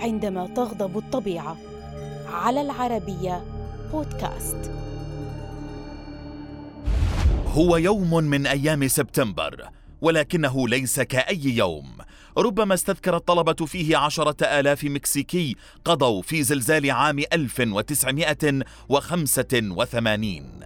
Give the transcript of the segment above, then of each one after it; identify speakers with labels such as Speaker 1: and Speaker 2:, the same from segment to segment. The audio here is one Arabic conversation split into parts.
Speaker 1: عندما تغضب الطبيعة. على العربية بودكاست.
Speaker 2: هو يوم من أيام سبتمبر ولكنه ليس كأي يوم. ربما استذكر الطلبة فيه عشرة آلاف مكسيكي قضوا في زلزال عام 1985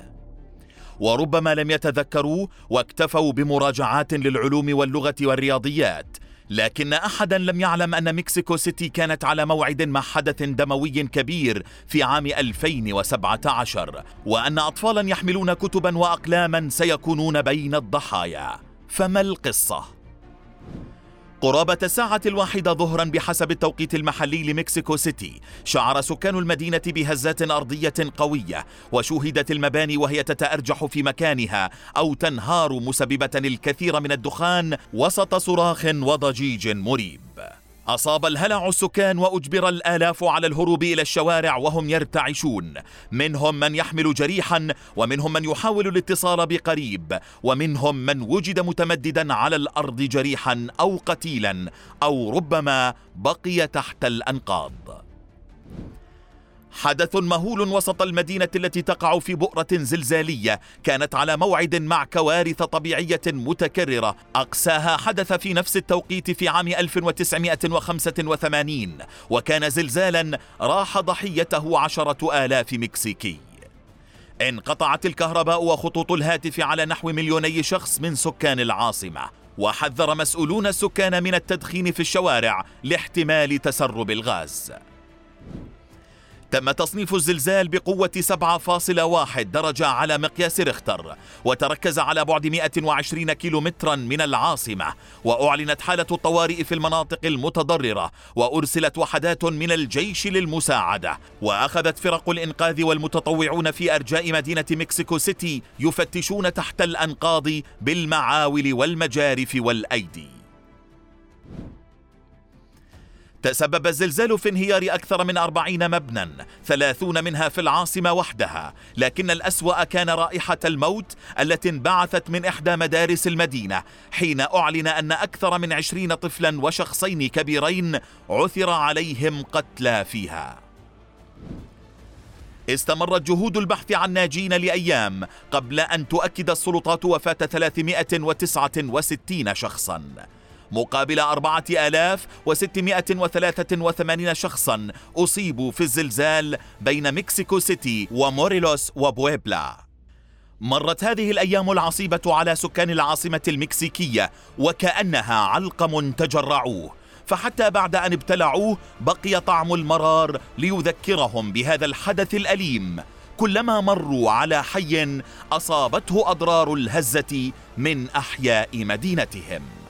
Speaker 2: وربما لم يتذكروا واكتفوا بمراجعات للعلوم واللغة والرياضيات. لكن أحدا لم يعلم أن مكسيكو سيتي كانت على موعد مع حدث دموي كبير في عام 2017 وأن اطفالا يحملون كتبا واقلاما سيكونون بين الضحايا. فما القصة؟ قرابة الساعة الواحدة ظهرا بحسب التوقيت المحلي لمكسيكو سيتي شعر سكان المدينة بهزات أرضية قوية وشوهدت المباني وهي تتأرجح في مكانها أو تنهار مسببة الكثير من الدخان وسط صراخ وضجيج مريب. أصاب الهلع السكان وأجبر الآلاف على الهروب إلى الشوارع وهم يرتعشون. منهم من يحمل جريحا ومنهم من يحاول الاتصال بقريب ومنهم من وجد متمددا على الأرض جريحا أو قتيلا أو ربما بقي تحت الأنقاض. حدث مهول وسط المدينة التي تقع في بؤرة زلزالية كانت على موعد مع كوارث طبيعية متكررة. أقساها حدث في نفس التوقيت في عام 1985 وكان زلزالا راح ضحيته عشرة آلاف مكسيكي. انقطعت الكهرباء وخطوط الهاتف على نحو مليوني شخص من سكان العاصمة وحذر مسؤولون السكان من التدخين في الشوارع لاحتمال تسرب الغاز. تم تصنيف الزلزال بقوة 7.1 درجة على مقياس ريختر وتركز على بعد 120 كيلومترا من العاصمة وأعلنت حالة الطوارئ في المناطق المتضررة وأرسلت وحدات من الجيش للمساعدة وأخذت فرق الإنقاذ والمتطوعون في أرجاء مدينة مكسيكو سيتي يفتشون تحت الأنقاض بالمعاول والمجارف والأيدي. تسبب الزلزال في انهيار أكثر من أربعين مبنى ثلاثون منها في العاصمة وحدها. لكن الأسوأ كان رائحة الموت التي انبعثت من إحدى مدارس المدينة حين أعلن أن أكثر من عشرين طفلا وشخصين كبيرين عثر عليهم قتلى فيها. استمرت جهود البحث عن ناجين لأيام قبل أن تؤكد السلطات وفاة 369 شخصاً. مقابل أربعة آلاف وستمائة وثلاثة وثمانين شخصا أصيبوا في الزلزال بين مكسيكو سيتي وموريلوس وبويبلا. مرت هذه الأيام العصيبة على سكان العاصمة المكسيكية وكأنها علقم تجرعوه. فحتى بعد أن ابتلعوه بقي طعم المرار ليذكرهم بهذا الحدث الأليم. كلما مروا على حي أصابته أضرار الهزة من أحياء مدينتهم.